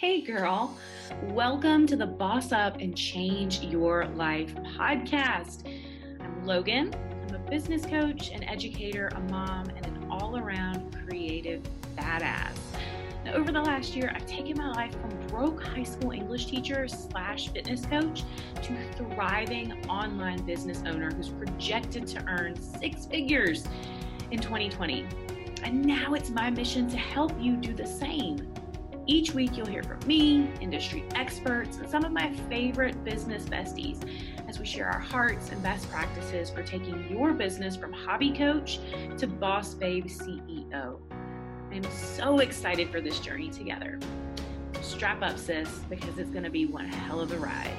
Hey, girl. Welcome to the Boss Up and Change Your Life podcast. I'm Logan. I'm a business coach, an educator, a mom, and an all around creative badass. Now, over the last year, I've taken my life from broke high school English teacher slash fitness coach to thriving online business owner who's projected to earn six figures in 2020. And now it's my mission to help you do the same. Each week, you'll hear from me, industry experts, and some of my favorite business besties as we share our hearts and best practices for taking your business from hobby coach to boss babe CEO. I'm so excited for this journey together. Strap up, sis, because it's going to be one hell of a ride.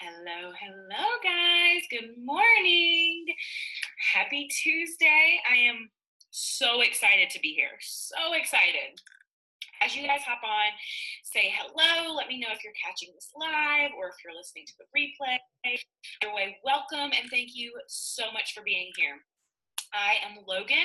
Hello, hello, guys. Good morning. Happy Tuesday. I am so excited to be here. So excited. As you guys hop on, say hello. Let me know if you're catching this live or if you're listening to the replay. Either way, welcome and thank you so much for being here. I am Logan.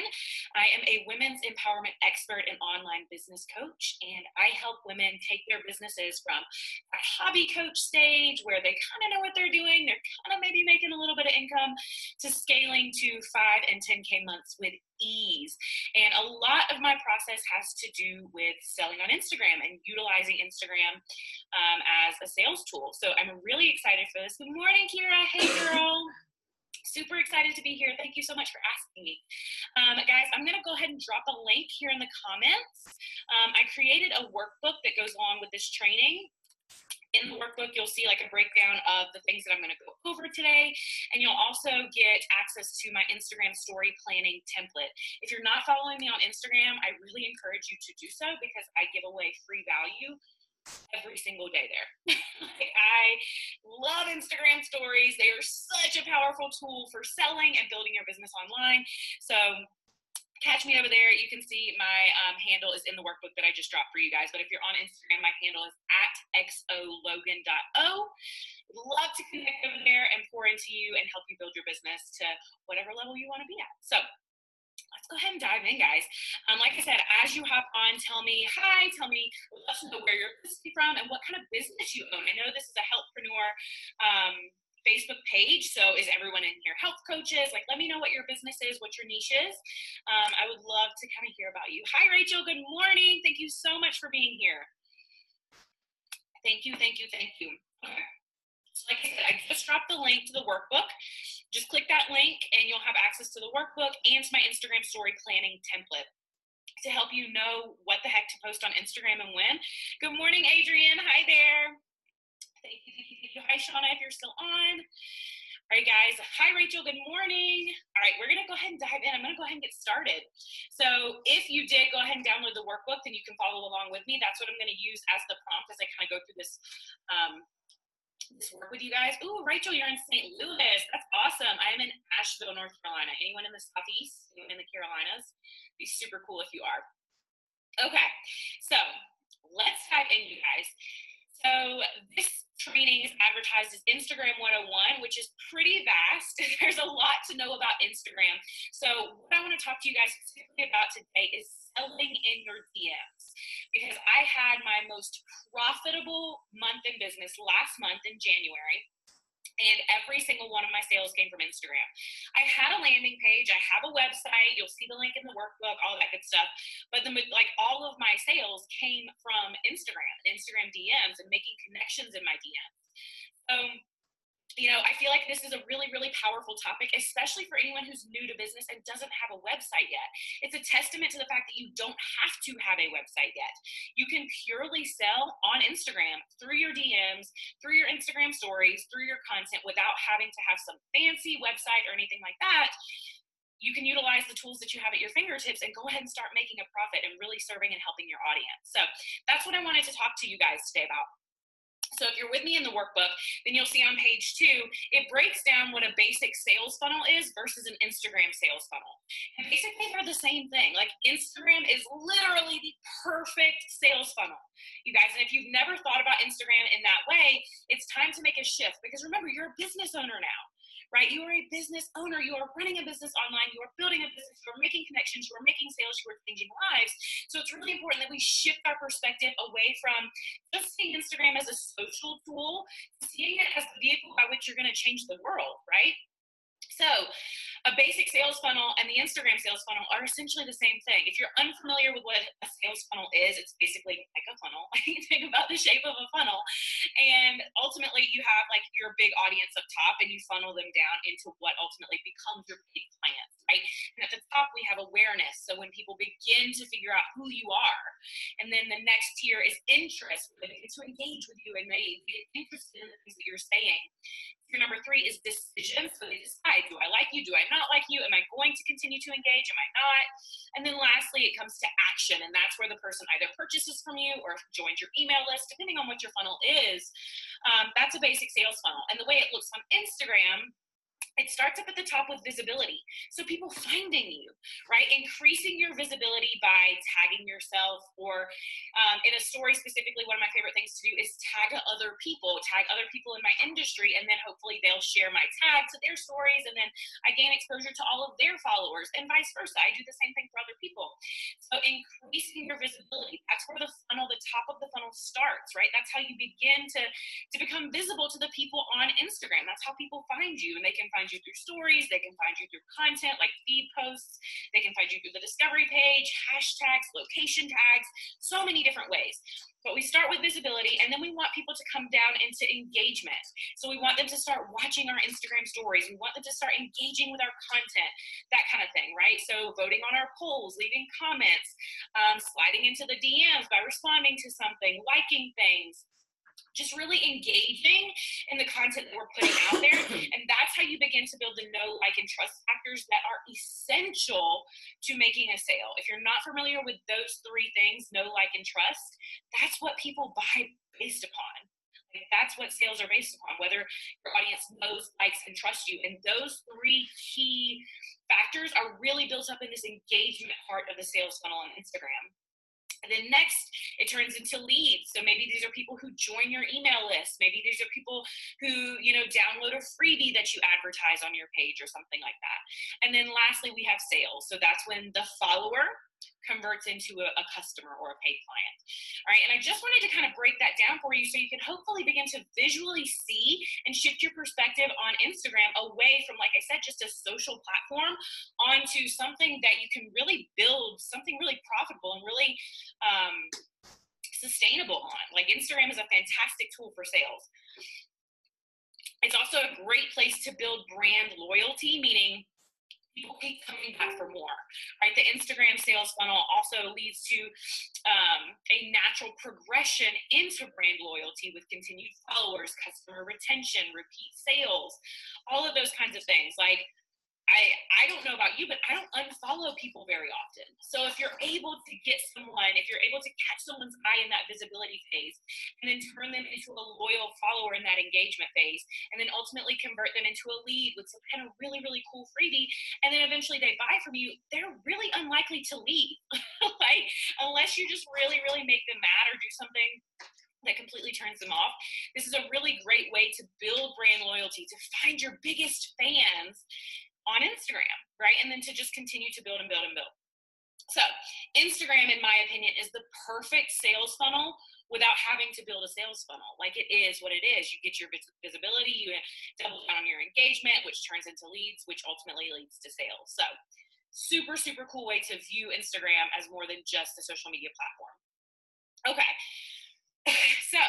I am a women's empowerment expert and online business coach, and I help women take their businesses from a hobby coach stage where they kind of know what they're doing, they're kind of maybe making a little bit of income, to scaling to five and 10K months with ease. And a lot of my process has to do with selling on Instagram and utilizing Instagram um, as a sales tool. So I'm really excited for this. Good morning, Kira. Hey, girl super excited to be here. Thank you so much for asking me. Um, guys, I'm going to go ahead and drop a link here in the comments. Um, I created a workbook that goes along with this training. In the workbook, you'll see like a breakdown of the things that I'm going to go over today, and you'll also get access to my Instagram story planning template. If you're not following me on Instagram, I really encourage you to do so because I give away free value every single day there. like, I love Instagram stories. They are such a powerful tool for selling and building your business online. So catch me over there. You can see my um, handle is in the workbook that I just dropped for you guys. But if you're on Instagram, my handle is at xologan.o. Love to connect over there and pour into you and help you build your business to whatever level you want to be at. So let's go ahead and dive in, guys. Um, like I said, as you hop on, tell me hi, tell me where you're from and what kind of business you own. I know this is a healthpreneur um, Facebook page, so is everyone in here health coaches? Like, let me know what your business is, what your niche is. Um, I would love to kind of hear about you. Hi, Rachel. Good morning. Thank you so much for being here. Thank you, thank you, thank you. Okay. So like I said, I just dropped the link to the workbook. Just click that link and you'll have access to the workbook and to my Instagram story planning template to help you know what the heck to post on Instagram and when. Good morning, Adrian. Hi there. Thank you. Hi, Shauna, if you're still on. All right, guys. Hi, Rachel. Good morning. All right, we're going to go ahead and dive in. I'm going to go ahead and get started. So, if you did go ahead and download the workbook, then you can follow along with me. That's what I'm going to use as the prompt as I kind of go through this um, this work with you guys. Ooh, Rachel, you're in St. Louis. That's awesome. I am in Asheville, North Carolina. Anyone in the Southeast, anyone in the Carolinas? Be super cool if you are. Okay, so let's dive in, you guys. So this training is advertised as Instagram 101, which is pretty vast. There's a lot to know about Instagram. So what I want to talk to you guys specifically about today is selling in your DMs because I had my most profitable month in business last month in January and every single one of my sales came from Instagram. I had a landing page, I have a website, you'll see the link in the workbook, all that good stuff. But the like all of my sales came from Instagram, Instagram DMs and making connections in my DMs. So um, you know, I feel like this is a really, really powerful topic, especially for anyone who's new to business and doesn't have a website yet. It's a testament to the fact that you don't have to have a website yet. You can purely sell on Instagram through your DMs, through your Instagram stories, through your content without having to have some fancy website or anything like that. You can utilize the tools that you have at your fingertips and go ahead and start making a profit and really serving and helping your audience. So that's what I wanted to talk to you guys today about. So if you're with me in the workbook, then you'll see on page two, it breaks down what a basic sales funnel is versus an Instagram sales funnel. And basically, they're the same thing. Like Instagram is literally the perfect sales funnel, you guys. And if you've never thought about Instagram in that way, it's time to make a shift because remember, you're a business owner now right? You are a business owner. You are running a business online. You are building a business. You are making connections. You are making sales. You are changing lives. So it's really important that we shift our perspective away from just seeing Instagram as a social tool, seeing it as the vehicle by which you're going to change the world, right? So, a basic sales funnel and the Instagram sales funnel are essentially the same thing. If you're unfamiliar with what a sales funnel is, it's basically like a funnel. You think about the shape of a funnel. And ultimately, you have like your big audience up top and you funnel them down into what ultimately becomes your big clients, right? And at the top, we have awareness. So, when people begin to figure out who you are, and then the next tier is interest, to engage with you and they get interested in the things that you're saying. Tier number three is decision. So they decide, do I like you? Do I not like you? Am I going to continue to engage? Am I not? And then lastly, it comes to action. And that's where the person either purchases from you or joins your email list, depending on what your funnel is. Um, that's a basic sales funnel. And the way it looks on Instagram it starts up at the top with visibility. So people finding you, right? Increasing your visibility by tagging yourself or um, in a story specifically, one of my favorite things to do is tag other people, tag other people in my industry, and then hopefully they'll share my tag to their stories and then I gain exposure to all of their followers and vice versa. I do the same thing for other people. So increasing your visibility, that's where the funnel, the top of the funnel starts, right? That's how you begin to, to become visible to the people on Instagram. That's how people find you and they can find find you through stories, they can find you through content like feed posts, they can find you through the discovery page, hashtags, location tags, so many different ways. But we start with visibility and then we want people to come down into engagement. So we want them to start watching our Instagram stories. We want them to start engaging with our content, that kind of thing, right? So voting on our polls, leaving comments, um, sliding into the DMs by responding to something, liking things, just really engaging in the content that we're putting out there. And that's how you begin to build the know, like, and trust factors that are essential to making a sale. If you're not familiar with those three things, know, like, and trust, that's what people buy based upon. Like, that's what sales are based upon, whether your audience knows, likes, and trusts you. And those three key factors are really built up in this engagement part of the sales funnel on Instagram. And then next, it turns into leads. So maybe these are people who join your email list. Maybe these are people who, you know, download a freebie that you advertise on your page or something like that. And then lastly, we have sales. So that's when the follower converts into a, a, customer or a paid client. All right, and I just wanted to kind of break that down for you so you can hopefully begin to visually see and shift your perspective on Instagram away from, like I said, just a social platform onto something that you can really build something really profitable and really um, sustainable on. Like Instagram is a fantastic tool for sales. It's also a great place to build brand loyalty, meaning people keep coming back for more, right? The Instagram sales funnel also leads to um, a natural progression into brand loyalty with continued followers, customer retention, repeat sales, all of those kinds of things. Like I, I don't know about you, but I don't unfollow people very often. So if you're able to get someone, if you're able to catch someone's eye in that visibility phase and then turn them into a loyal follower in that engagement phase, and then ultimately convert them into a lead with some kind of really, really cool freebie, and then eventually they buy from you, they're really unlikely to leave. like unless you just really, really make them mad or do something that completely turns them off. This is a really great way to build brand loyalty, to find your biggest fans on Instagram, right? And then to just continue to build and build and build. So, Instagram, in my opinion, is the perfect sales funnel without having to build a sales funnel. Like it is what it is. You get your visibility, you double down on your engagement, which turns into leads, which ultimately leads to sales. So, super, super cool way to view Instagram as more than just a social media platform. Okay. So,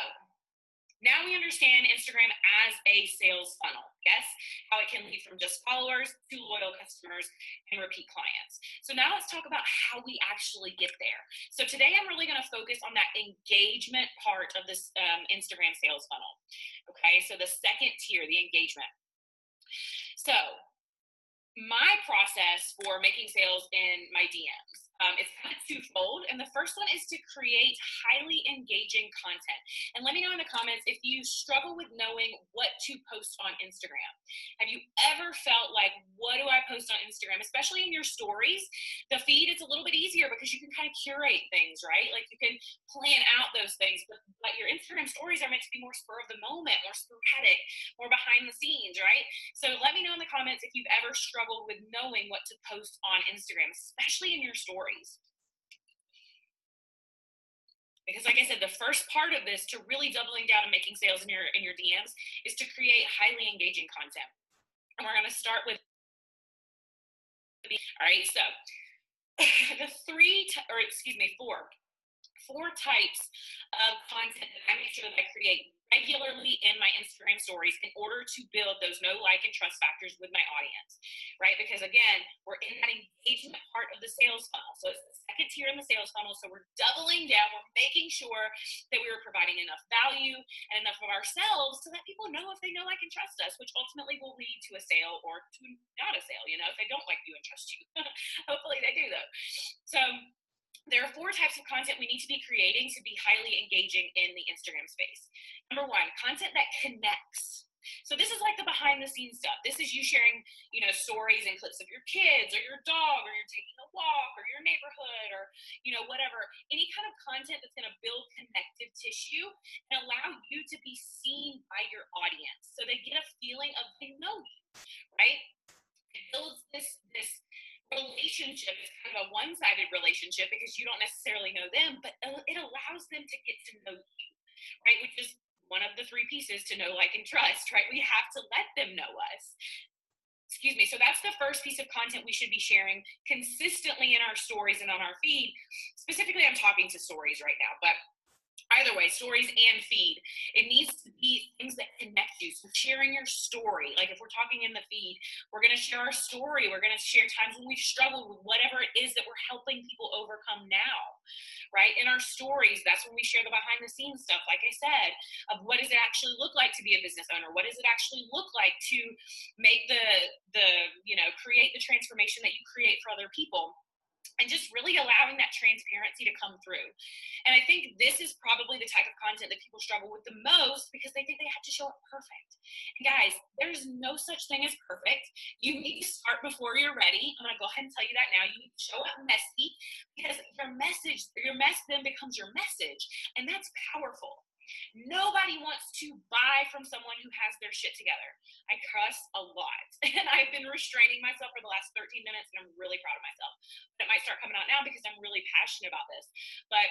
now we understand Instagram as a sales funnel. Yes, how it can lead from just followers to loyal customers and repeat clients. So now let's talk about how we actually get there. So today I'm really going to focus on that engagement part of this um, Instagram sales funnel. Okay, so the second tier, the engagement. So my process for making sales in my DMs Um, it's kind of twofold. And the first one is to create highly engaging content. And let me know in the comments if you struggle with knowing what to post on Instagram. Have you ever felt like, what do I post on Instagram? Especially in your stories, the feed is a little bit easier because you can kind of curate things, right? Like you can plan out those things, but, but your Instagram stories are meant to be more spur of the moment, more sporadic, more behind the scenes, right? So let me know in the comments if you've ever struggled with knowing what to post on Instagram, especially in your stories. Because like I said, the first part of this to really doubling down and making sales in your in your DMs is to create highly engaging content. And we're gonna start with all right, so the three or excuse me, four four types of content that I make sure that I create regularly in my Instagram stories in order to build those know like and trust factors with my audience, right? Because again, we're in that engagement part of the sales funnel. So it's the second tier in the sales funnel. So we're doubling down, we're making sure that we are providing enough value and enough of ourselves so that people know if they know, like, and trust us, which ultimately will lead to a sale or to not a sale, you know, if they don't like you and trust you. Hopefully they do though. So there are four types of content we need to be creating to be highly engaging in the Instagram space. Number one, content that connects. So this is like the behind the scenes stuff. This is you sharing, you know, stories and clips of your kids or your dog or you're taking a walk or your neighborhood or, you know, whatever. Any kind of content that's going to build connective tissue and allow you to be seen by your audience. So they get a feeling of they know you, right? It builds this relationship kind of a one-sided relationship because you don't necessarily know them, but it allows them to get to know you, right? Which is one of the three pieces to know, like, and trust, right? We have to let them know us. Excuse me. So that's the first piece of content we should be sharing consistently in our stories and on our feed. Specifically, I'm talking to stories right now, but either way, stories and feed. It needs to be things that connect you. So sharing your story, like if we're talking in the feed, we're going to share our story. We're going to share times when we've struggled with whatever it is that we're helping people overcome now, right? In our stories, that's when we share the behind the scenes stuff, like I said, of what does it actually look like to be a business owner? What does it actually look like to make the, the, you know, create the transformation that you create for other people? And just really allowing that transparency to come through. And I think this is probably the type of content that people struggle with the most because they think they have to show up perfect. And guys, there's no such thing as perfect. You need to start before you're ready. I'm to go ahead and tell you that now. You need to show up messy because your message, your mess then becomes your message. And that's powerful. Nobody wants to buy from someone who has their shit together. I cuss a lot, and I've been restraining myself for the last 13 minutes, and I'm really proud of myself. But it might start coming out now because I'm really passionate about this. But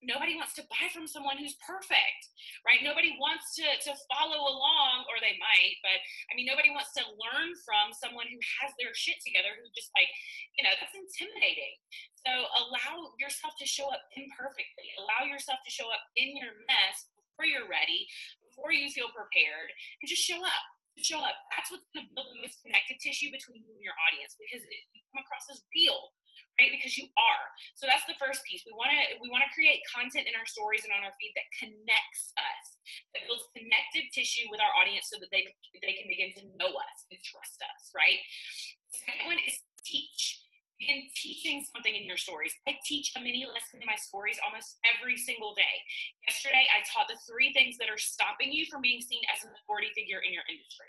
nobody wants to buy from someone who's perfect right? Nobody wants to to follow along or they might but i mean nobody wants to learn from someone who has their shit together who just like you know that's intimidating. So allow yourself to show up imperfectly. Allow yourself to show up in your mess before you're ready before you feel prepared and just show up. Show up. That's what's going to build this connective tissue between you and your audience because you come across as real right? Because you are. So that's the first piece. We want to we want to create content in our stories and on our feed that connects us, that builds connective tissue with our audience, so that they they can begin to know us and trust us, right? The second one is teach in teaching something in your stories. I teach a mini lesson in my stories almost every single day. Yesterday, I taught the three things that are stopping you from being seen as an authority figure in your industry.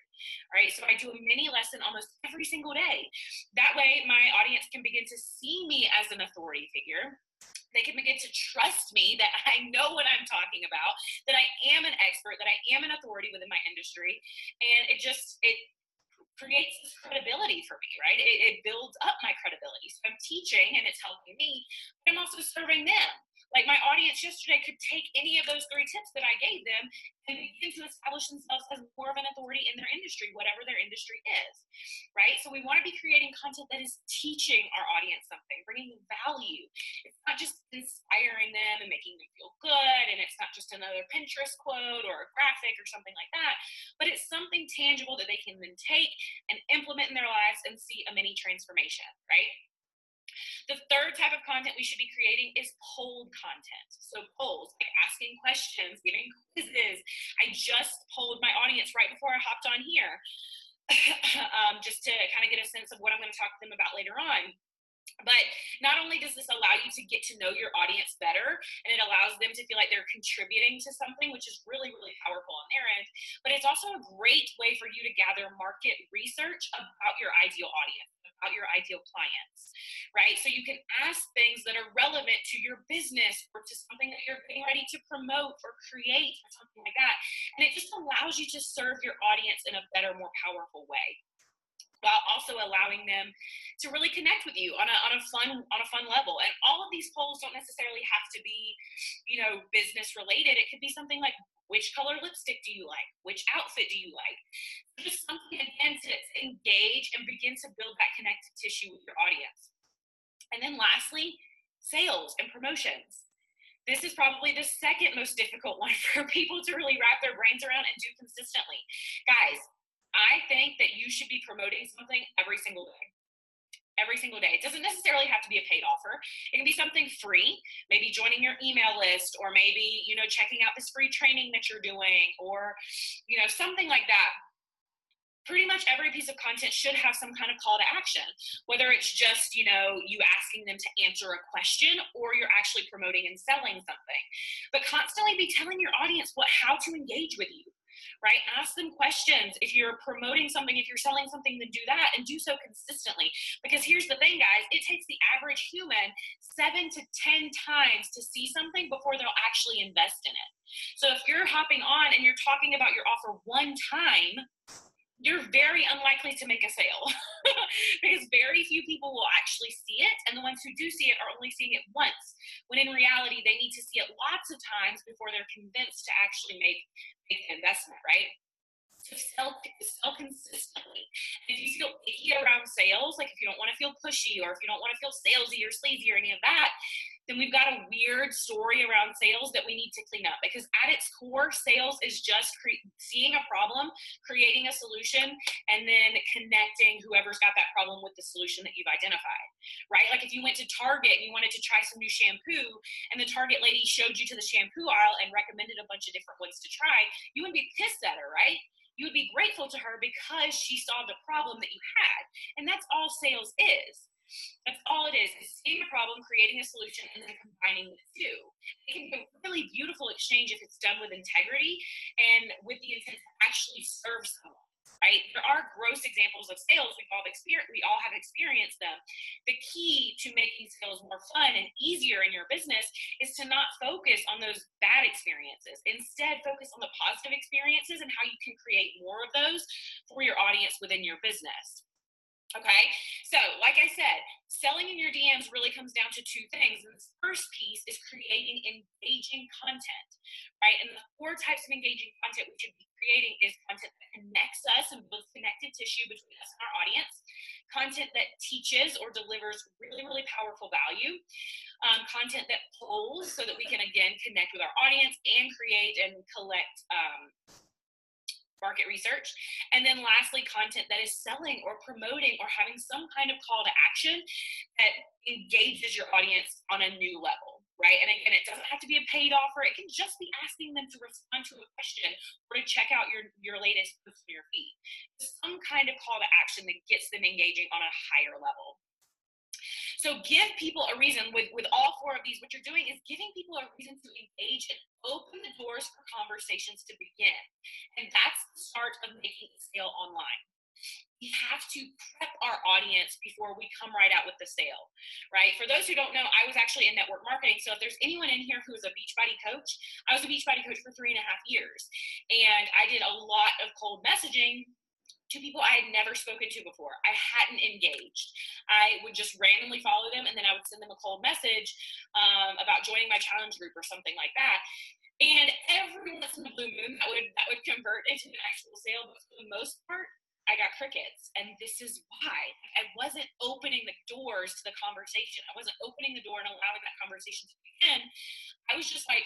All right, so I do a mini lesson almost every single day. That way, my audience can begin to see me as an authority figure they can begin to trust me that I know what I'm talking about, that I am an expert, that I am an authority within my industry. And it just, it creates this credibility for me, right? It, it builds up my credibility. So I'm teaching and it's helping me, but I'm also serving them. Like my audience yesterday could take any of those three tips that I gave them and begin to establish themselves as more of an authority in their industry, whatever their industry is, right? So we want to be creating content that is teaching our audience something, bringing value. It's not just inspiring them and making them feel good, and it's not just another Pinterest quote or a graphic or something like that, but it's something tangible that they can then take and implement in their lives and see a mini transformation, right? The third type of content we should be creating is polled content. So polls, like asking questions, giving quizzes. I just polled my audience right before I hopped on here, um, just to kind of get a sense of what I'm going to talk to them about later on. But not only does this allow you to get to know your audience better and it allows them to feel like they're contributing to something, which is really, really powerful on their end, but it's also a great way for you to gather market research about your ideal audience about your ideal clients, right? So you can ask things that are relevant to your business or to something that you're getting ready to promote or create or something like that. And it just allows you to serve your audience in a better, more powerful way while also allowing them to really connect with you on a, on a fun on a fun level. And all of these polls don't necessarily have to be you know business related. It could be something like which color lipstick do you like? Which outfit do you like? Just something again to engage and begin to build that connective tissue with your audience. And then lastly sales and promotions. This is probably the second most difficult one for people to really wrap their brains around and do consistently. Guys, I think that you should be promoting something every single day. Every single day. It doesn't necessarily have to be a paid offer. It can be something free, maybe joining your email list, or maybe, you know, checking out this free training that you're doing, or, you know, something like that pretty much every piece of content should have some kind of call to action whether it's just you know you asking them to answer a question or you're actually promoting and selling something but constantly be telling your audience what how to engage with you right? Ask them questions. If you're promoting something, if you're selling something, then do that and do so consistently. Because here's the thing, guys it takes the average human seven to 10 times to see something before they'll actually invest in it. So if you're hopping on and you're talking about your offer one time, you're very unlikely to make a sale because very few people will actually see it and the ones who do see it are only seeing it once when in reality they need to see it lots of times before they're convinced to actually make make an investment right so sell, sell consistently. if you feel icky around sales, like if you don't want to feel pushy or if you don't want to feel salesy or sleazy or any of that, then we've got a weird story around sales that we need to clean up because at its core, sales is just cre- seeing a problem, creating a solution, and then connecting whoever's got that problem with the solution that you've identified, right? Like if you went to Target and you wanted to try some new shampoo, and the Target lady showed you to the shampoo aisle and recommended a bunch of different ones to try, you wouldn't be pissed at her, right? You would be grateful to her because she solved a problem that you had. And that's all sales is that's all it is, is seeing a problem, creating a solution, and then combining the two. It can be a really beautiful exchange if it's done with integrity and with the intent to actually serve someone. Right? There are gross examples of sales. We've all experienced we all have experienced them. The key to making sales more fun and easier in your business is to not focus on those bad experiences. Instead, focus on the positive experiences and how you can create more of those for your audience within your business. Okay, so like I said, selling in your DMs really comes down to two things. And the first piece is creating engaging content, right? And the four types of engaging content we should be creating is content that connects us and builds connective tissue between us and our audience, content that teaches or delivers really, really powerful value, um, content that pulls so that we can again connect with our audience and create and collect um, market research. And then lastly, content that is selling or promoting or having some kind of call to action that engages your audience on a new level. Right. And again, it doesn't have to be a paid offer. It can just be asking them to respond to a question or to check out your, your latest post your feed. Some kind of call to action that gets them engaging on a higher level. So give people a reason with, with all four of these, what you're doing is giving people a reason to engage and open the doors for conversations to begin. And that's the start of making a sale online. We have to prep our audience before we come right out with the sale, right? For those who don't know, I was actually in network marketing. So if there's anyone in here who is a Beachbody coach, I was a Beachbody coach for three and a half years. And I did a lot of cold messaging to people I had never spoken to before. I hadn't engaged. I would just randomly follow them and then I would send them a cold message um, about joining my challenge group or something like that. And every once in a blue moon, that would that would convert into an actual sale. But for the most part, I got crickets. And this is why I wasn't opening the doors to the conversation. I wasn't opening the door and allowing that conversation to begin. I was just like,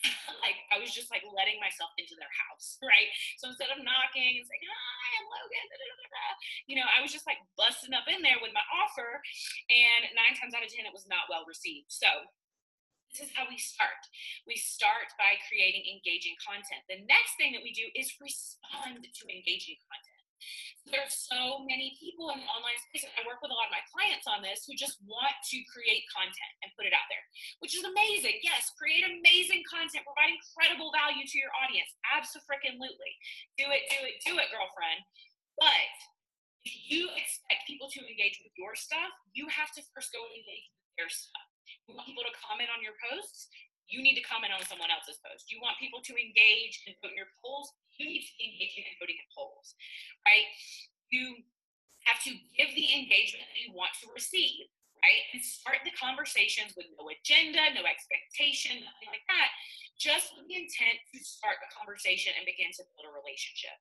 like I was just like letting myself into their house, right? So instead of knocking and saying, "Hi, I'm Logan," da, da, da, you know, I was just like busting up in there with my offer, and nine times out of ten, it was not well received. So this is how we start. We start by creating engaging content. The next thing that we do is respond to engaging content. There's so many people in the online space, and I work with a lot of my clients on this who just want to create content and put it out there, which is amazing. Yes, create amazing content, provide incredible value to your audience. Absolutely. Do it, do it, do it, girlfriend. But if you expect people to engage with your stuff, you have to first go and engage with their stuff. You want people to comment on your posts, you need to comment on someone else's post. You want people to engage and vote in your polls, you need to be engaging and voting in polls, right? You have to give the engagement that you want to receive, right? And start the conversations with no agenda, no expectation, nothing like that, just with the intent to start the conversation and begin to build a relationship.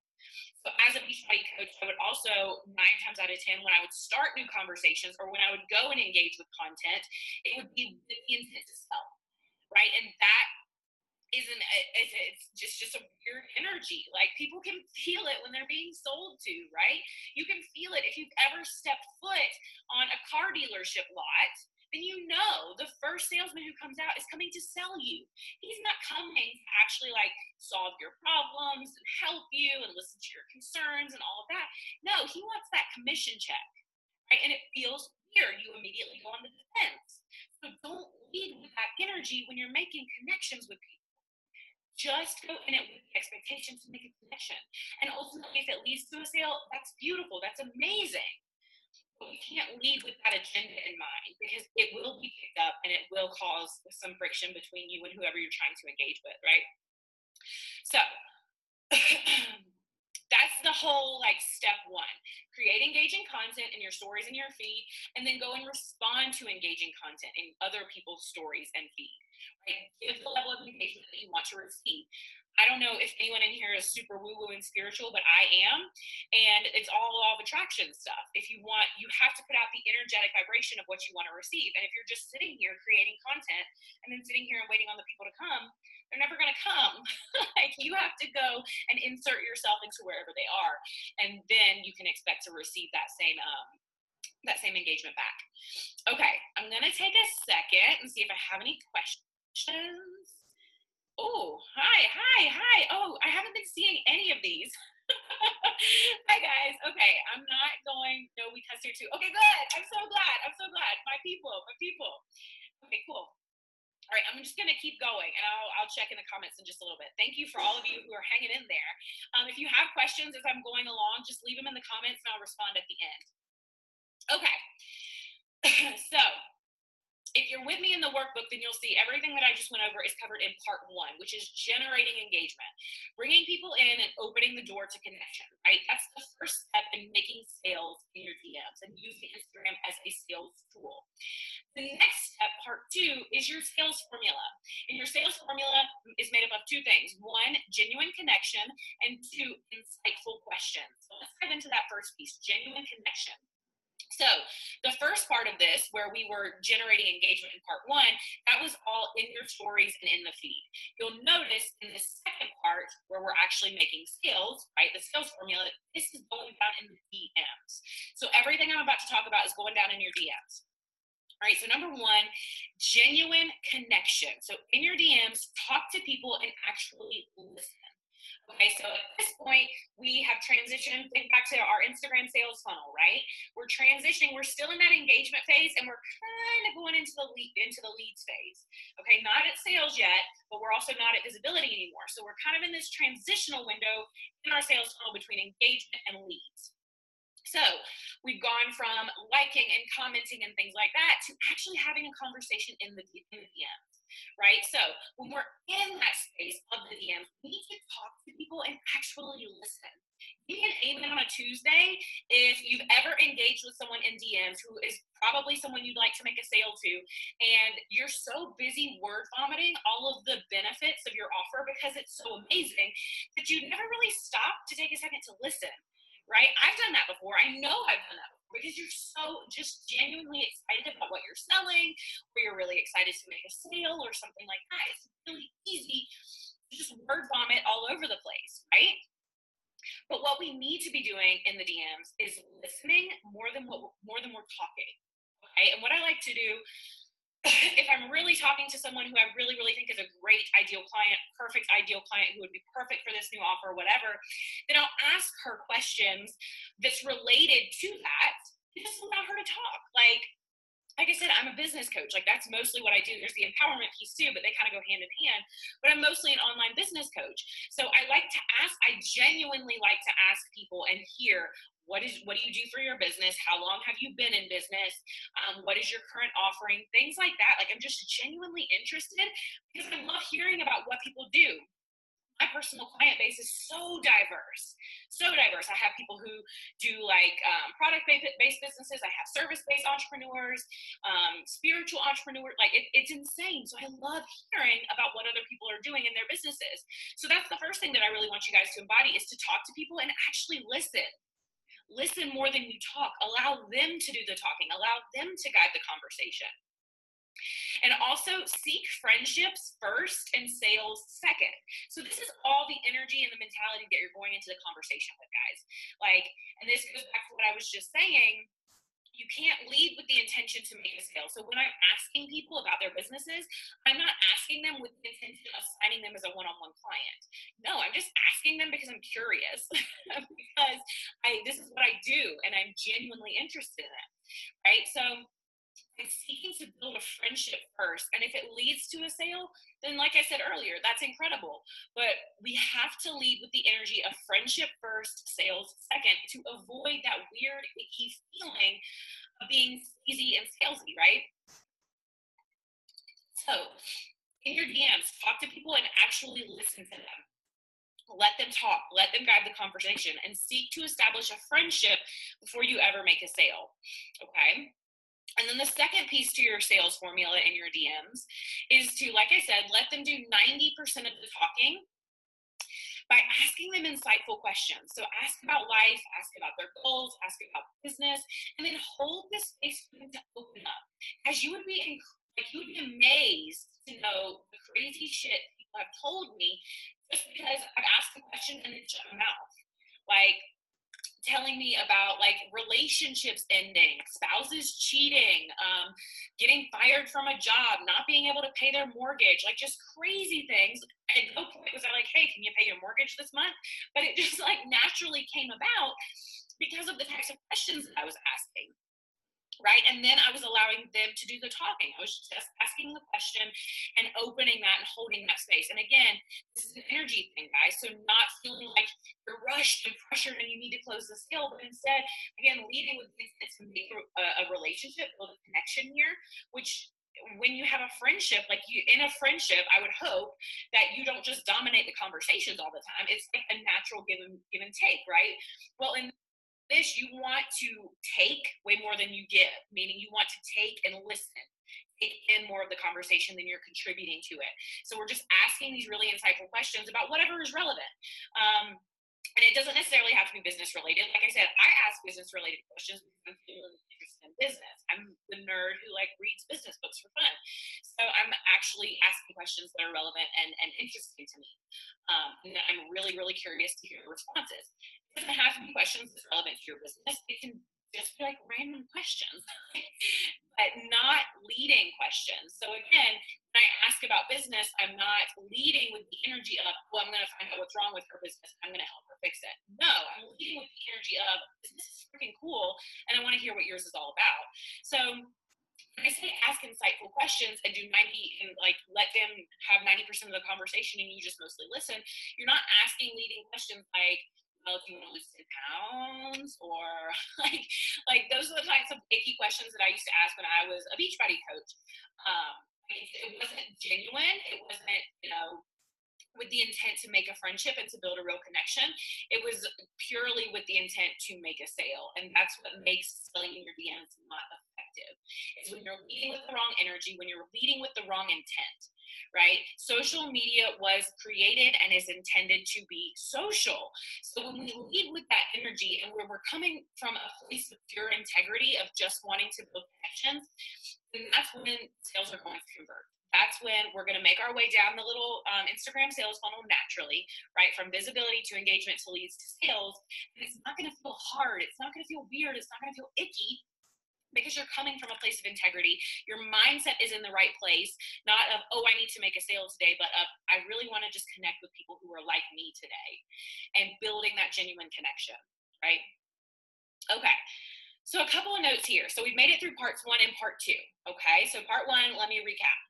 So, as a Beachbody coach, I would also nine times out of 10, when I would start new conversations or when I would go and engage with content, it would be with the intent to sell, right? And that isn't eh, it's, it's just just a weird energy. Like people can feel it when they're being sold to right? You can feel it. If you've ever stepped foot on a car dealership lot then you know the first salesman who comes out is coming to sell you. He's not coming to actually like solve your problems and help you and listen to your concerns and all of that. No he wants that commission check right? And it feels weird. You immediately go on the defense so don't lead with that energy when you're making connections with people just go in it with the expectation to make a connection. And ultimately, if it leads to a sale, that's beautiful. That's amazing. But we can't lead with that agenda in mind because it will be picked up and it will cause some friction between you and whoever you're trying to engage with, right? So that's the whole like step one create engaging content in your stories and your feed and then go and respond to engaging content in other people's stories and feed right give the level of engagement that you want to receive I don't know if anyone in here is super woo woo and spiritual, but I am. And it's all law of attraction stuff. If you want, you have to put out the energetic vibration of what you want to receive. And if you're just sitting here creating content and then sitting here and waiting on the people to come, they're never going to come. like you have to go and insert yourself into wherever they are, and then you can expect to receive that same um, that same engagement back. Okay, I'm to take a second and see if I have any questions. Oh, hi, hi, hi. Oh, I haven't been seeing any of these. hi guys. Okay, I'm not going. No, we test here too. Okay, good. I'm so glad. I'm so glad. My people, my people. Okay, cool. All right, I'm just going to keep going and I'll, I'll check in the comments in just a little bit. Thank you for all of you who are hanging in there. Um, if you have questions as I'm going along, just leave them in the comments and I'll respond at the end. Okay, so if you're with me in the workbook, then you'll see everything that I just went over is covered in part one, which is generating engagement, bringing people in and opening the door to connection, right? That's the first step in making sales in your DMs and using Instagram as a sales tool. The next step, part two, is your sales formula. And your sales formula is made up of two things one, genuine connection, and two, insightful questions. So let's dive into that first piece genuine connection. So, the first part of this, where we were generating engagement in part one, that was all in your stories and in the feed. You'll notice in the second part, where we're actually making sales, right, the sales formula, this is going down in the DMs. So, everything I'm about to talk about is going down in your DMs. All right, so number one, genuine connection. So, in your DMs, talk to people and actually listen. Okay, so at this point, we have transitioned, think back to our Instagram sales funnel, right? We're transitioning, we're still in that engagement phase and we're kind of going into the lead into the leads phase. Okay, not at sales yet, but we're also not at visibility anymore. So we're kind of in this transitional window in our sales funnel between engagement and leads. So we've gone from liking and commenting and things like that to actually having a conversation in the, in the DMs right? So when we're in that space of the DMs, we need to talk to people and actually listen. Give me an amen on a Tuesday if you've ever engaged with someone in DMs who is probably someone you'd like to make a sale to, and you're so busy word vomiting all of the benefits of your offer because it's so amazing that you never really stop to take a second to listen right? I've done that before. I know I've done that before because you're so just genuinely excited about what you're selling, or you're really excited to make a sale or something like that. It's really easy to just word vomit all over the place, right? But what we need to be doing in the DMs is listening more than what more than we're talking. Okay. And what I like to do if I'm really talking to someone who I really, really think is a great ideal client, perfect ideal client who would be perfect for this new offer, whatever, then I'll ask her questions that's related to that. Just allow her to talk. Like, like I said, I'm a business coach. Like that's mostly what I do. There's the empowerment piece too, but they kind of go hand in hand. But I'm mostly an online business coach. So I like to ask, I genuinely like to ask people and hear what is what do you do for your business? How long have you been in business? Um, what is your current offering? Things like that. Like i'm just genuinely interested because i love hearing about what people do. My personal client base is so diverse so diverse. I have people who do like um, product based businesses. I have service based entrepreneurs um, spiritual entrepreneurs. Like it, it's insane. So i love hearing about what other people are doing in their businesses. So that's the first thing that i really want you guys to embody is to talk to people and actually listen listen more than you talk allow them to do the talking allow them to guide the conversation and also seek friendships first and sales second. So this is all the energy and the mentality that you're going into the conversation with, guys. Like, and this goes back to what I was just saying you can't lead with the intention to make a sale. So when I'm asking people about their businesses, I'm not asking them with the intention of signing them as a one-on-one client. No, I'm just asking them because I'm curious because I this is what I do and I'm genuinely interested in it. Right? So I'm seeking to build a friendship first. And if it leads to a sale, then like I said earlier, that's incredible. But we have to lead with the energy of friendship first, sales second to avoid that weird, icky feeling of being easy and salesy, right? So in your DMs, talk to people and actually listen to them. Let them talk, let them guide the conversation, and seek to establish a friendship before you ever make a sale. Okay. And then the second piece to your sales formula in your DMs is to, like I said, let them do 90% of the talking by asking them insightful questions. So ask about life, ask about their goals, ask about business, and then hold this space for them to open up. As you would be like you would be amazed to know the crazy shit people have told me just because I've asked a question and it's shut my mouth. Like telling me about like relationships ending, spouses cheating, um, getting fired from a job, not being able to pay their mortgage, like just crazy things. And no point was I like, hey, can you pay your mortgage this month? But it just like naturally came about because of the types of questions that I was asking right? And then I was allowing them to do the talking. I was just asking the question and opening that and holding that space. And again, this is an energy thing, guys. So not feeling like you're rushed and pressured and you need to close the sale, but instead, again, leading with intent to make a, a relationship, build a connection here, which when you have a friendship, like you in a friendship, I would hope that you don't just dominate the conversations all the time. It's like a natural give and give and take, right? Well, in this, you want to take way more than you give, meaning you want to take and listen, take in more of the conversation than you're contributing to it. So we're just asking these really insightful questions about whatever is relevant. Um, and it doesn't necessarily have to be business related. Like I said, I ask business related questions because I'm really interested in business. I'm the nerd who like reads business books for fun. So I'm actually asking questions that are relevant and, and interesting to me. Um, and I'm really, really curious to hear responses doesn't have to be questions that's relevant to your business. It can just be like random questions, but not leading questions. So again, when I ask about business, I'm not leading with the energy of, well, I'm going to find out what's wrong with her business. I'm going to help her fix it. No, I'm leading with the energy of, this is freaking cool, and I want to hear what yours is all about. So when I say ask insightful questions and do 90 and like let them have 90% of the conversation and you just mostly listen, you're not asking leading questions like, want to lose 10 pounds? Or like, like those are the types of icky questions that I used to ask when I was a Beachbody coach. Um, it wasn't genuine. It wasn't, you know, with the intent to make a friendship and to build a real connection. It was purely with the intent to make a sale. And that's what makes selling in your DMs not effective. Is when you're leading with the wrong energy, when you're leading with the wrong intent right? Social media was created and is intended to be social. So when we lead with that energy and where we're coming from a place of pure integrity of just wanting to build connections, then that's when sales are going to convert. That's when we're going to make our way down the little um, Instagram sales funnel naturally, right? From visibility to engagement to leads to sales. And it's not going to feel hard. It's not going to feel weird. It's not going to feel icky because you're coming from a place of integrity. Your mindset is in the right place, not of, oh, I need to make a sale today, but of, I really want to just connect with people who are like me today and building that genuine connection, right? Okay. So a couple of notes here. So we've made it through parts one and part two. Okay. So part one, let me recap.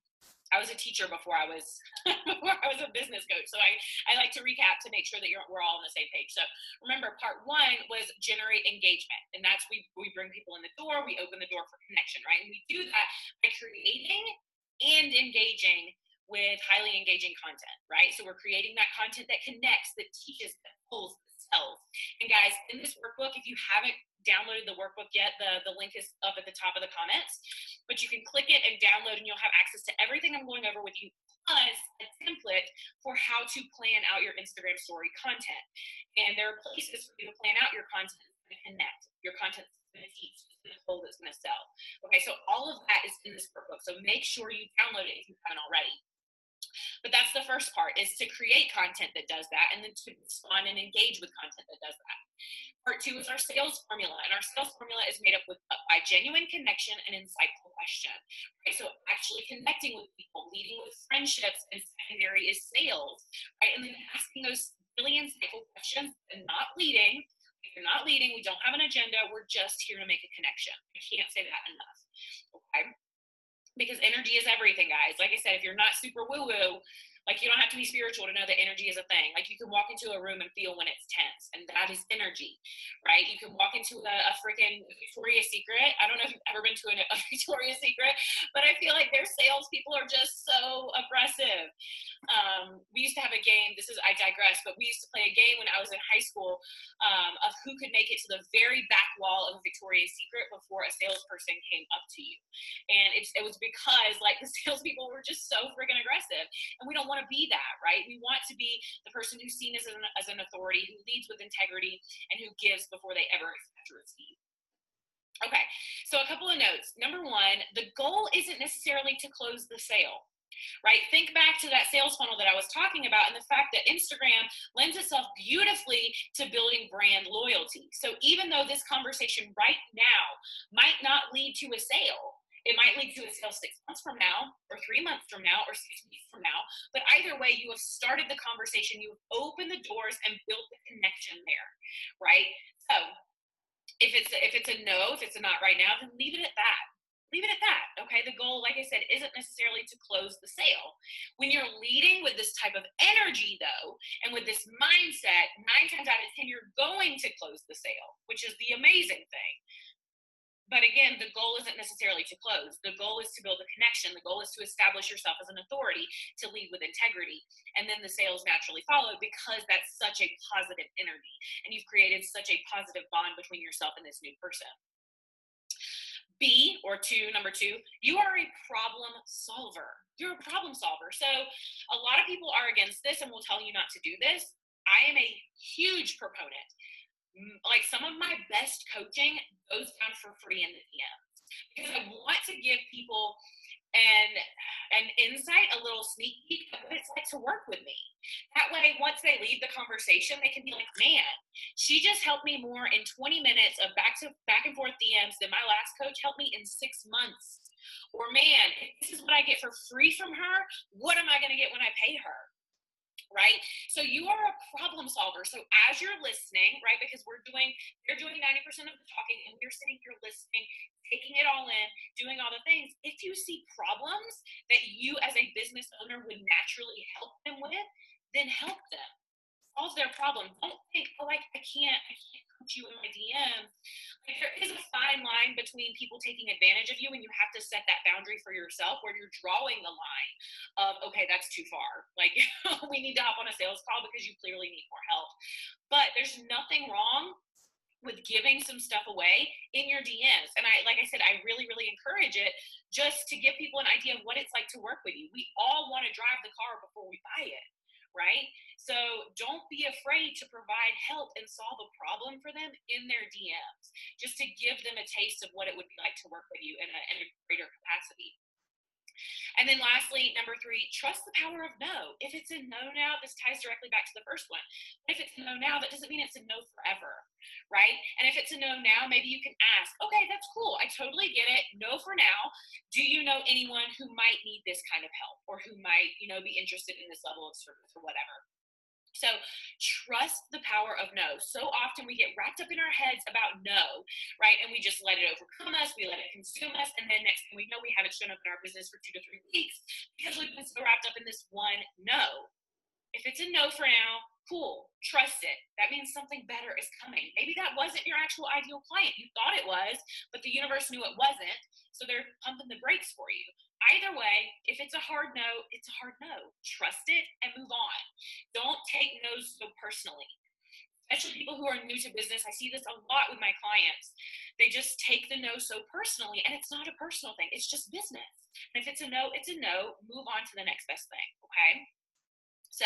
I was a teacher before I was before I was a business coach. So I, I like to recap to make sure that you're we're all on the same page. So remember, part one was generate engagement, and that's we we bring people in the door, we open the door for connection, right? And we do that by creating and engaging with highly engaging content, right? So we're creating that content that connects, that teaches, that pulls, that sells. And guys, in this workbook, if you haven't downloaded the workbook yet, the, the link is up at the top of the comments. But you can click it and download, and you'll have access to everything I'm going over with you, plus a template for how to plan out your Instagram story content. And there are places for you to plan out your content and connect. Your content going to the that's going to sell. Okay, so all of that is in this workbook. So make sure you download it if you haven't already. But that's the first part is to create content that does that and then to respond and engage with content that does that. Part two is our sales formula, and our sales formula is made up with uh, by genuine connection and insightful question. Right, so actually connecting with people, leading with friendships, and secondary is sales. Right, and then asking those really insightful questions and not leading. If you're not leading, we don't have an agenda. We're just here to make a connection. I can't say that enough. Okay because energy is everything, guys. Like I said, if you're not super woo woo, like you don't have to be spiritual to know that energy is a thing. Like you can walk into a room and feel when it's tense, and that is energy, right? You can walk into a, a freaking Victoria's Secret. I don't know if you've ever been to a, a Victoria's Secret, but I feel like their salespeople are just so aggressive. Um, we used to have a game. This is I digress, but we used to play a game when I was in high school um, of who could make it to the very back wall of a Victoria's Secret before a salesperson came up to you, and it was because like the salespeople were just so freaking aggressive, and we don't want to be that, right? We want to be the person who's seen as an, as an authority, who leads with integrity, and who gives before they ever expect to receive. Okay, so a couple of notes. Number one, the goal isn't necessarily to close the sale right? Think back to that sales funnel that I was talking about and the fact that Instagram lends itself beautifully to building brand loyalty. So even though this conversation right now might not lead to a sale, it might lead to a sale six months from now, or three months from now, or six weeks from now. But either way, you have started the conversation, you have opened the doors and built the connection there, right? So if it's if it's a no, if it's a not right now, then leave it at that. Leave it at that. Okay. The goal, like I said, isn't necessarily to close the sale. When you're leading with this type of energy, though, and with this mindset, nine times out of 10, you're going to close the sale, which is the amazing thing but again, the goal isn't necessarily to close. The goal is to build a connection. The goal is to establish yourself as an authority, to lead with integrity. And then the sales naturally follow because that's such a positive energy. And you've created such a positive bond between yourself and this new person. B, or two, number two, you are a problem solver. You're a problem solver. So a lot of people are against this and will tell you not to do this. I am a huge proponent Mm, like some of my best coaching goes down for free in the DMs because I want to give people and an insight, a little sneak peek of what it's like to work with me. That way, once they leave the conversation, they can be like, "Man, she just helped me more in 20 minutes of back to back and forth DMs than my last coach helped me in six months." Or, "Man, this is what I get for free from her. What am I going to get when I pay her?" Right? So you are a problem solver. So as you're listening, right, because we're doing, you're doing 90% of the talking and you're sitting here listening, taking it all in, doing all the things. If you see problems that you as a business owner would naturally help them with, then help them. Solve their problem. Don't think, oh, I, I can't, I can't you in my DM there is a fine line between people taking advantage of you and you have to set that boundary for yourself where you're drawing the line of okay that's too far like we need to hop on a sales call because you clearly need more help but there's nothing wrong with giving some stuff away in your DMs. And I, like I said, I really, really encourage it just to give people an idea of what it's like to work with you. We all want to drive the car before we buy it right? So don't be afraid to provide help and solve a problem for them in their DMs, just to give them a taste of what it would be like to work with you in a, in a greater capacity. And then lastly, number three, trust the power of no. If it's a no now, this ties directly back to the first one. If it's a no now, that doesn't mean it's a no forever, right? And if it's a no now, maybe you can ask, okay, that's cool. I totally get it. No for now. Do you know anyone who might need this kind of help or who might, you know, be interested in this level of service or whatever? So trust the power of no. So often we get wrapped up in our heads about no, right? And we just let it overcome us, we let it consume us, and then next thing we know, we haven't shown up in our business for two to three weeks because we've been so wrapped up in this one no. If it's a no for now, cool, trust it. That means something better is coming. Maybe that wasn't your actual ideal client. You thought it was, but the universe knew it wasn't. So they're pumping the brakes for you. Either way, if it's a hard no, it's a hard no. Trust it and move on. Don't take no's so personally. Especially people who are new to business. I see this a lot with my clients. They just take the no so personally, and it's not a personal thing, it's just business. And if it's a no, it's a no. Move on to the next best thing, okay? So,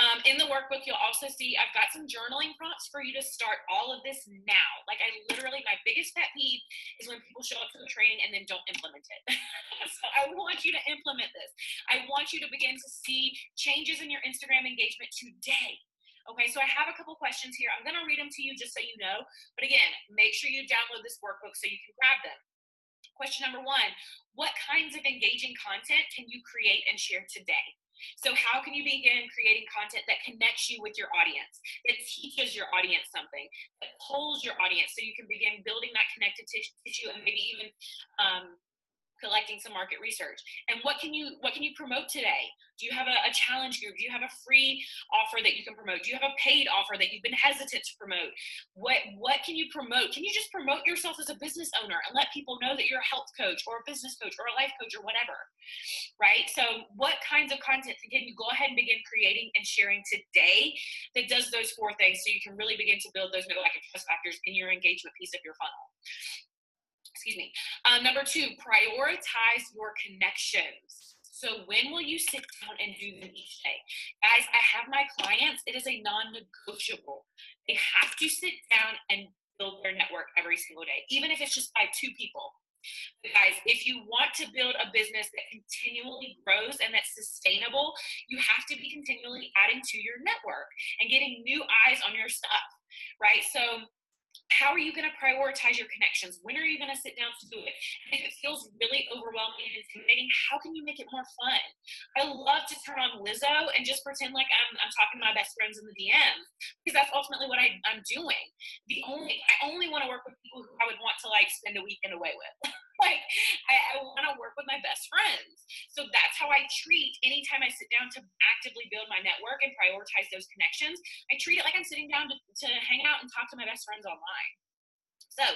um, in the workbook, you'll also see I've got some journaling prompts for you to start all of this now. Like, I literally, my biggest pet peeve is when people show up to the training and then don't implement it. so, I want you to implement this. I want you to begin to see changes in your Instagram engagement today. Okay, so I have a couple questions here. I'm to read them to you just so you know. But again, make sure you download this workbook so you can grab them. Question number one What kinds of engaging content can you create and share today? So, how can you begin creating content that connects you with your audience, that teaches your audience something, that pulls your audience so you can begin building that connected tissue and maybe even um, collecting some market research. And what can you what can you promote today? Do you have a, a, challenge group? Do you have a free offer that you can promote? Do you have a paid offer that you've been hesitant to promote? What what can you promote? Can you just promote yourself as a business owner and let people know that you're a health coach or a business coach or a life coach or whatever right? So what kinds of content can you go ahead and begin creating and sharing today that does those four things so you can really begin to build those know like trust factors in your engagement piece of your funnel excuse me. Uh, number two, prioritize your connections. So when will you sit down and do them each day? Guys, I have my clients, it is a non-negotiable. They have to sit down and build their network every single day, even if it's just by two people. But guys, if you want to build a business that continually grows and that's sustainable, you have to be continually adding to your network and getting new eyes on your stuff, right? So how are you going to prioritize your connections? When are you going to sit down to do it? And if it feels really overwhelming and intimidating, how can you make it more fun? I love to turn on Lizzo and just pretend like I'm, I'm talking to my best friends in the DMs because that's ultimately what I, I'm doing. The only I only want to work with people who I would want to like spend a weekend away with. like I, I want to work with my best friends. So that's how I treat anytime I sit down to actively build my network and prioritize those connections. I treat it like I'm sitting down to, to hang out and talk to my best friends online. So,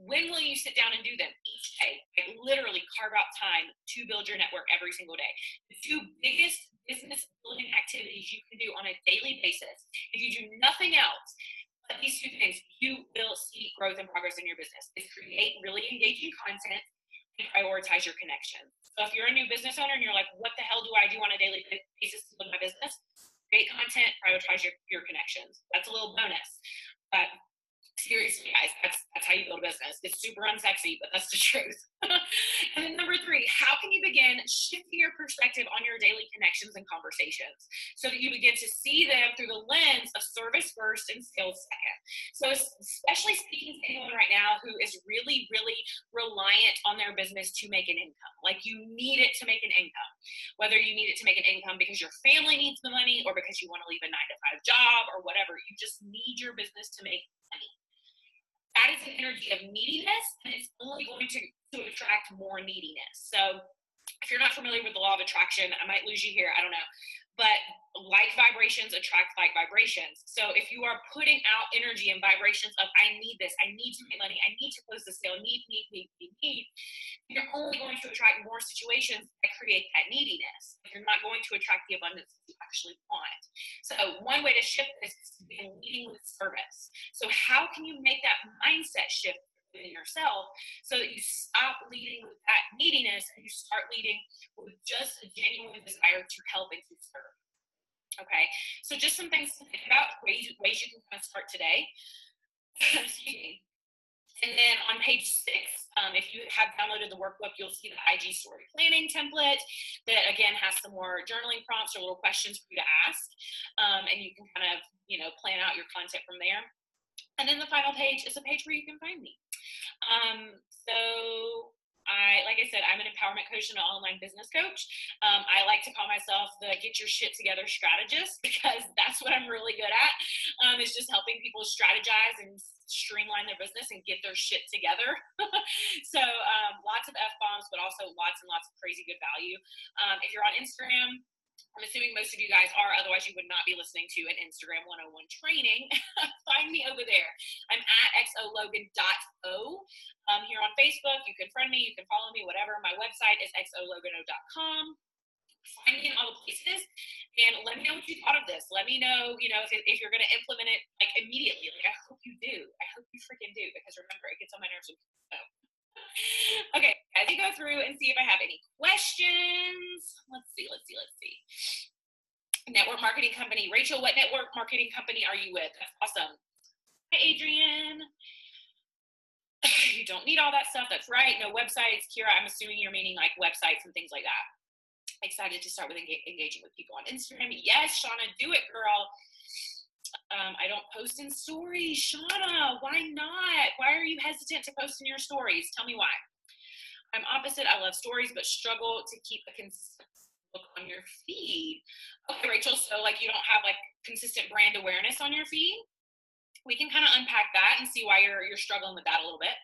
when will you sit down and do them? Each day. Like literally carve out time to build your network every single day. The two biggest business building activities you can do on a daily basis, if you do nothing else, these two things, you will see growth and progress in your business. Is create really engaging content and prioritize your connections. So if you're a new business owner and you're like, what the hell do I do on a daily basis to build my business? Create content, prioritize your, your connections. That's a little bonus. But seriously, guys, that's that's how you build a business. It's super unsexy, but that's the truth. and then number three, how can you begin shifting your perspective on your daily connections and conversations so that you begin to see them through the lens of service first and sales second? So, especially speaking to anyone right now who is really, really reliant on their business to make an income, like you need it to make an income, whether you need it to make an income because your family needs the money or because you want to leave a nine to five job or whatever, you just need your business to make money that is an energy of neediness and it's only going to, to attract more neediness. So if you're not familiar with the law of attraction, I might lose you here. I don't know. But like vibrations attract like vibrations. So if you are putting out energy and vibrations of I need this, I need to make money, I need to close the sale, need, need, need, need, need, you're only going to attract more situations that create that neediness. You're not going to attract the abundance that you actually want. So one way to shift this is leading with service. So how can you make that mindset shift within yourself so that you stop leading with that neediness and you start leading with just a genuine desire to help and to serve. Okay, so just some things to think about, ways, ways you can kind of start today. And then on page six, um, if you have downloaded the workbook, you'll see the IG story planning template that again has some more journaling prompts or little questions for you to ask. Um, and you can kind of, you know, plan out your content from there. And then the final page is a page where you can find me. Um, so I, like I said, I'm an empowerment coach and an online business coach. Um, I like to call myself the get your shit together strategist because that's what I'm really good at. Um, is just helping people strategize and streamline their business and get their shit together. so um, lots of f bombs, but also lots and lots of crazy good value. Um, if you're on Instagram, I'm assuming most of you guys are, otherwise, you would not be listening to an Instagram 101 training. Find me over there. I'm at xologan.o. Um, here on Facebook, you can friend me, you can follow me, whatever. My website is xologano.com. Find me in all the places and let me know what you thought of this. Let me know, you know, if, if you're going to implement it like immediately. Like, I hope you do. I hope you freaking do because remember, it gets on my nerves. So okay, you go through and see if I have any questions. Let's see, let's see, let's see. Network marketing company. Rachel, what network marketing company are you with? That's awesome. Hi, Adrian. You don't need all that stuff. That's right. No websites. Kira, I'm assuming you're meaning like websites and things like that. Excited to start with engaging with people on Instagram. Yes, Shauna, do it, girl um, I don't post in stories. Shauna, why not? Why are you hesitant to post in your stories? Tell me why. I'm opposite. I love stories, but struggle to keep a consistent look on your feed. Okay, Rachel. So like you don't have like consistent brand awareness on your feed. We can kind of unpack that and see why you're you're struggling with that a little bit.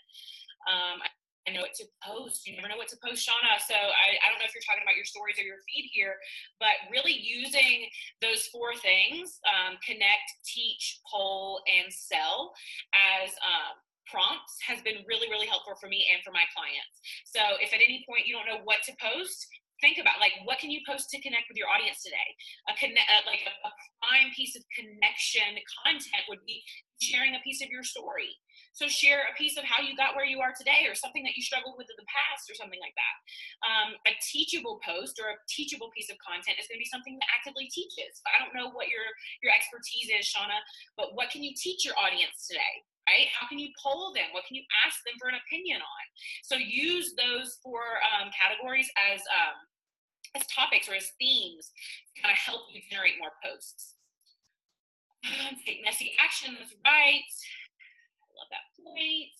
Um, I know what to post. You never know what to post, Shauna. So I, I don't know if you're talking about your stories or your feed here, but really using those four things um, connect, teach, poll, and sell as um, prompts has been really, really helpful for me and for my clients. So if at any point you don't know what to post, think about like what can you post to connect with your audience today a connect uh, like a, a prime piece of connection content would be sharing a piece of your story so share a piece of how you got where you are today or something that you struggled with in the past or something like that. Um, a teachable post or a teachable piece of content is going to be something that actively teaches. I don't know what your, your expertise is, Shauna, but what can you teach your audience today? Right? How can you poll them? What can you ask them for an opinion on? So use those four um, categories as um, as topics or as themes to kind of help you generate more posts. Take messy action. That's right I love that point.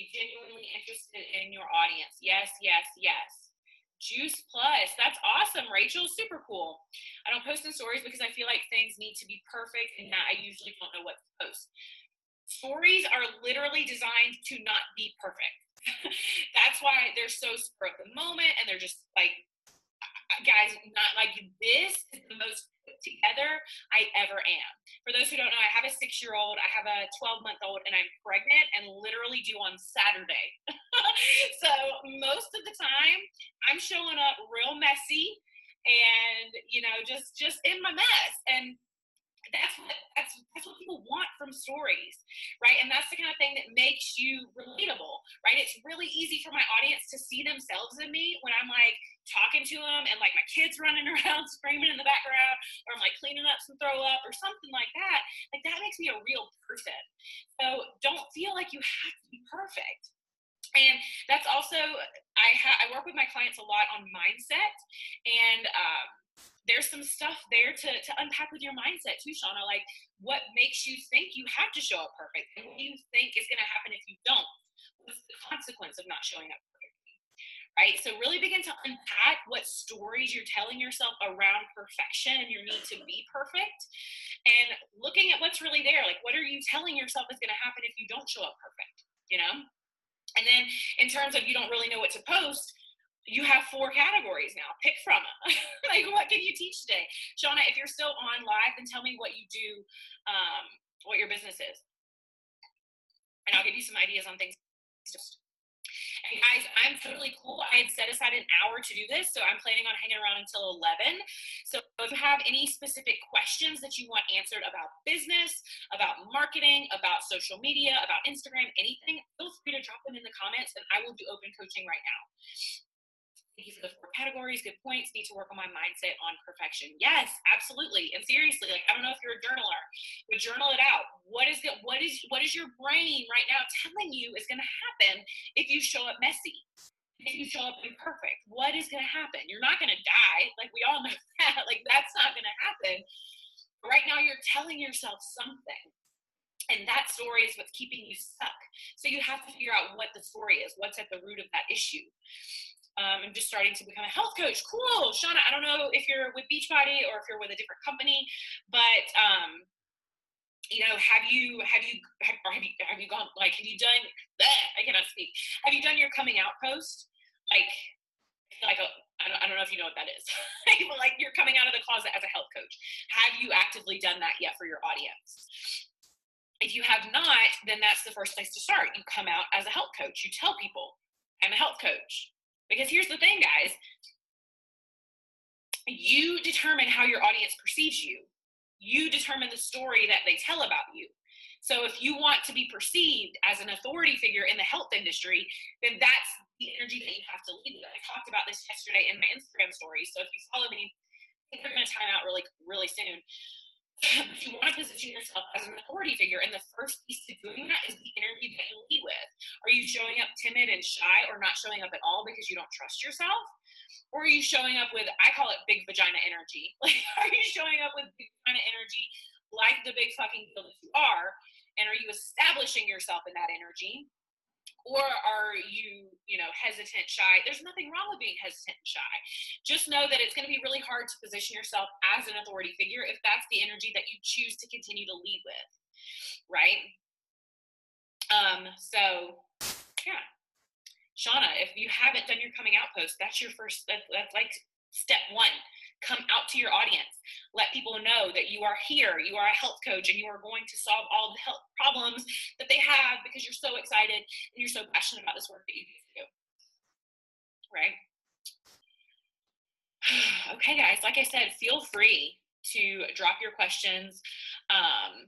Be genuinely interested in your audience. Yes, yes, yes. Juice Plus. That's awesome, Rachel. Super cool. I don't post in stories because I feel like things need to be perfect and I usually don't know what to post. Stories are literally designed to not be perfect. That's why they're so spur of the moment and they're just like, uh, guys, not like this is the most together I ever am. For those who don't know, I have a six year old, I have a 12 month old, and I'm pregnant and literally due on Saturday. so most of the time, I'm showing up real messy and you know just just in my mess and that's what that's that's what people want from stories, right? And that's the kind of thing that makes you relatable, right? It's really easy for my audience to see themselves in me when I'm like talking to them and like my kids running around screaming in the background, or I'm like cleaning up some throw up or something like that. Like that makes me a real person. So don't feel like you have to be perfect. And that's also I ha- I work with my clients a lot on mindset and. Um, there's some stuff there to, to unpack with your mindset too, Shauna. Like what makes you think you have to show up perfect? And what do you think is going to happen if you don't? What's the consequence of not showing up perfectly? Right? So really begin to unpack what stories you're telling yourself around perfection and your need to be perfect and looking at what's really there. Like what are you telling yourself is going to happen if you don't show up perfect? You know? And then in terms of you don't really know what to post, you have four categories now. Pick from them. like, what can you teach today? Shauna, if you're still on live, then tell me what you do, um, what your business is. And I'll give you some ideas on things. And guys, I'm totally cool. I had set aside an hour to do this, so I'm planning on hanging around until 11. So if you have any specific questions that you want answered about business, about marketing, about social media, about Instagram, anything, feel free to drop them in the comments and I will do open coaching right now Thank you for the four categories. Good points. Need to work on my mindset on perfection. Yes, absolutely. And seriously, like I don't know if you're a journaler, but journal it out. What is it? What is what is your brain right now telling you is going to happen if you show up messy? If you show up imperfect, what is going to happen? You're not going to die. Like we all know that. Like that's not going to happen. Right now, you're telling yourself something. And that story is what's keeping you stuck. So you have to figure out what the story is, what's at the root of that issue um, I'm just starting to become a health coach. Cool, Shauna. I don't know if you're with Beachbody or if you're with a different company, but um, you know, have you have you have, or have you have you gone like have you done? Bleh, I cannot speak. Have you done your coming out post? Like, like a I don't, I don't know if you know what that is. like you're coming out of the closet as a health coach. Have you actively done that yet for your audience? If you have not, then that's the first place to start. You come out as a health coach. You tell people, I'm a health coach. Because here's the thing, guys you determine how your audience perceives you, you determine the story that they tell about you. So if you want to be perceived as an authority figure in the health industry, then that's the energy that you have to lead. I talked about this yesterday in my Instagram story. So if you follow me, I think we're going to time out really, really soon. If you want to position yourself as an authority figure, and the first piece to doing that is the interview that you lead with. Are you showing up timid and shy, or not showing up at all because you don't trust yourself? Or are you showing up with, I call it big vagina energy? Like, are you showing up with big vagina energy like the big fucking deal that you are? And are you establishing yourself in that energy? Or are you you know hesitant shy? There's nothing wrong with being hesitant and shy. Just know that it's going to be really hard to position yourself as an authority figure if that's the energy that you choose to continue to lead with right? Um so yeah. Shauna if you haven't done your coming out post that's your first that, that's like step one come out to your audience let people know that you are here you are a health coach and you are going to solve all the health problems that they have because you're so excited and you're so passionate about this work that you do right okay guys like i said feel free to drop your questions um,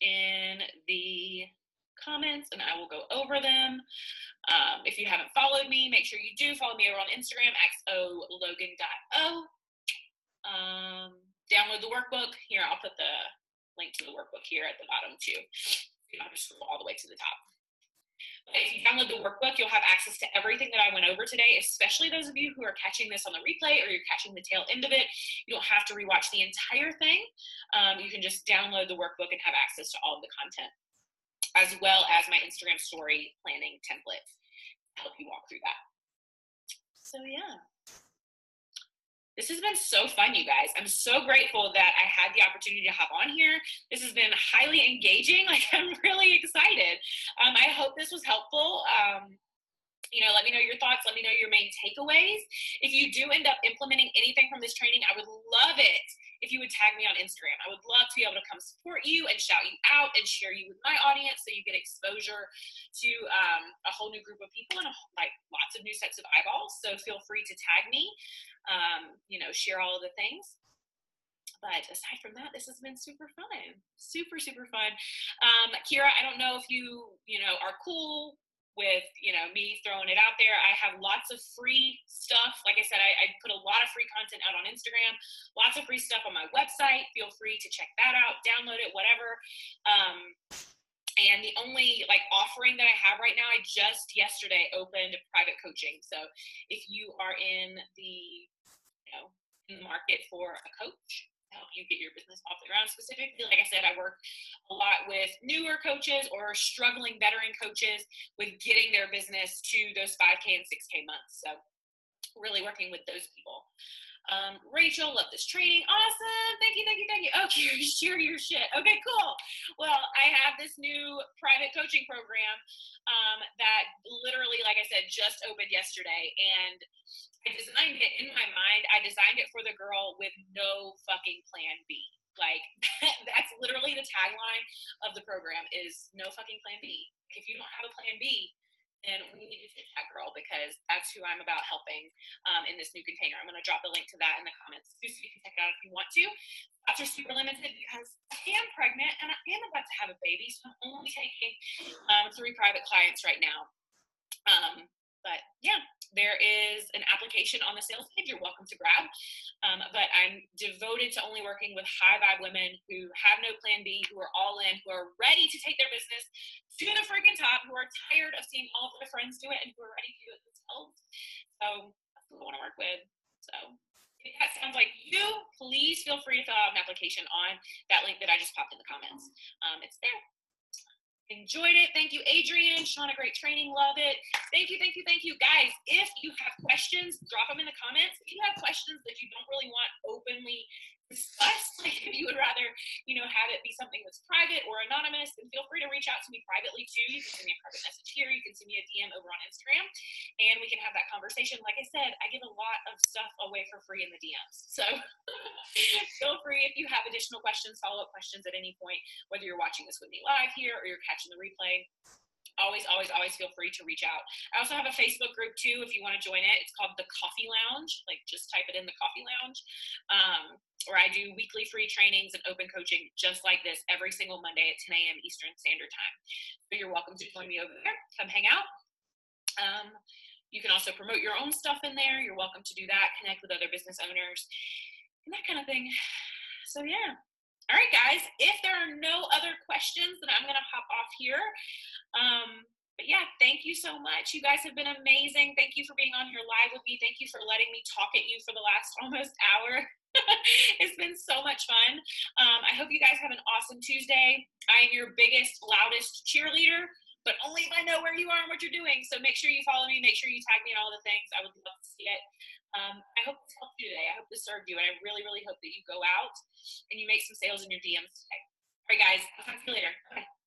in the comments and I will go over them. Um, if you haven't followed me, make sure you do follow me over on Instagram, xologan.o. Um, download the workbook. Here, I'll put the link to the workbook here at the bottom too. Have to scroll all the way to the top. If you download the workbook, you'll have access to everything that I went over today, especially those of you who are catching this on the replay or you're catching the tail end of it. You don't have to rewatch the entire thing. Um, you can just download the workbook and have access to all of the content, as well as my Instagram story planning template to help you walk through that. So, yeah this has been so fun, you guys. I'm so grateful that I had the opportunity to hop on here. This has been highly engaging. Like, I'm really excited. Um, I hope this was helpful. Um, you know, let me know your thoughts. Let me know your main takeaways. If you do end up implementing anything from this training, I would love it if you would tag me on Instagram. I would love to be able to come support you and shout you out and share you with my audience so you get exposure to um, a whole new group of people and a, like lots of new sets of eyeballs. So feel free to tag me, um, you know, share all of the things. But aside from that, this has been super fun. Super, super fun. Um, Kira, I don't know if you, you know, are cool with you know me throwing it out there. I have lots of free stuff. Like i said I, I, put a lot of free content out on instagram. Lots of free stuff on my website. Feel free to check that out download it whatever. Um, and the only like offering that i have right now i just yesterday opened private coaching. So if you are in the you know in the market for a coach help you get your business off the ground. Specifically, like I said, I work a lot with newer coaches or struggling veteran coaches with getting their business to those 5K and 6K months. So, really working with those people. Um, Rachel, love this training. Awesome. Thank you, thank you, thank you. Okay, share your shit. Okay, cool. Well, I have this new private coaching program um, that literally, like I said, just opened yesterday. And I designed it in my mind. I designed it for the girl with no fucking plan B. Like that's literally the tagline of the program is no fucking plan B. If you don't have a plan B, then we need to take that girl because that's who I'm about helping um, in this new container. I'm going to drop the link to that in the comments so you can check it out if you want to. Spots are super limited because I am pregnant and I am about to have a baby, so I'm only taking um, three private clients right now. Um, but yeah, there is an application on the sales page you're welcome to grab. Um, but I'm devoted to only working with high vibe women who have no plan B, who are all in, who are ready to take their business to the freaking top, who are tired of seeing all of their friends do it, and who are ready to do it themselves. So that's who I want to work with. So if that sounds like you, please feel free to fill out an application on that link that I just popped in the comments. Um, it's there. Enjoyed it. Thank you, Adrian. Shauna, great training. Love it. Thank you, thank you, thank you. Guys, if you have questions, drop them in the comments. If you have questions that you don't really want openly like if you would rather, you know, have it be something that's private or anonymous, then feel free to reach out to me privately too. You can send me a private message here. You can send me a DM over on Instagram and we can have that conversation. Like I said, I give a lot of stuff away for free in the DMs. So feel free if you have additional questions, follow up questions at any point, whether you're watching this with me live here or you're catching the replay always, always, always feel free to reach out. I also have a Facebook group too if you want to join it. It's called the Coffee Lounge. Like just type it in the Coffee Lounge. Um, where I do weekly free trainings and open coaching just like this every single Monday at 10 a.m. Eastern Standard Time. So you're welcome to join me over there. Come hang out. Um, you can also promote your own stuff in there. You're welcome to do that. Connect with other business owners and that kind of thing. So yeah, all right, guys, if there are no other questions, then I'm going to hop off here. Um, but yeah, thank you so much. You guys have been amazing. Thank you for being on here live with me. Thank you for letting me talk at you for the last almost hour. it's been so much fun. Um, I hope you guys have an awesome Tuesday. I am your biggest, loudest cheerleader, but only if I know where you are and what you're doing. So make sure you follow me. Make sure you tag me in all the things. I would love to see it. Um, I hope this helped you today. I hope this served you. And I really, really hope that you go out and you make some sales in your DMs today. All right, guys. I'll talk to you later. Bye.